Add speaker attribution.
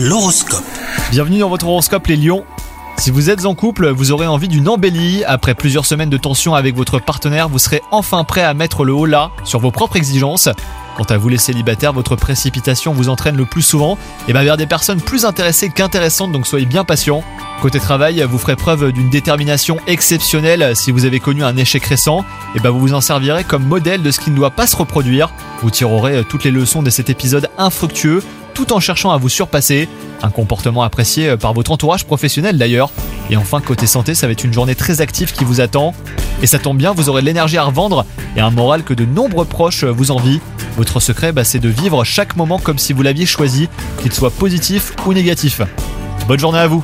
Speaker 1: L'horoscope.
Speaker 2: Bienvenue dans votre horoscope les lions. Si vous êtes en couple, vous aurez envie d'une embellie. Après plusieurs semaines de tension avec votre partenaire, vous serez enfin prêt à mettre le haut là sur vos propres exigences. Quant à vous les célibataires, votre précipitation vous entraîne le plus souvent et vers des personnes plus intéressées qu'intéressantes, donc soyez bien patient. Côté travail, vous ferez preuve d'une détermination exceptionnelle si vous avez connu un échec récent, et ben vous vous en servirez comme modèle de ce qui ne doit pas se reproduire. Vous tirerez toutes les leçons de cet épisode infructueux tout en cherchant à vous surpasser. Un comportement apprécié par votre entourage professionnel d'ailleurs. Et enfin, côté santé, ça va être une journée très active qui vous attend. Et ça tombe bien, vous aurez de l'énergie à revendre et un moral que de nombreux proches vous envient. Votre secret, bah, c'est de vivre chaque moment comme si vous l'aviez choisi, qu'il soit positif ou négatif. Bonne journée à vous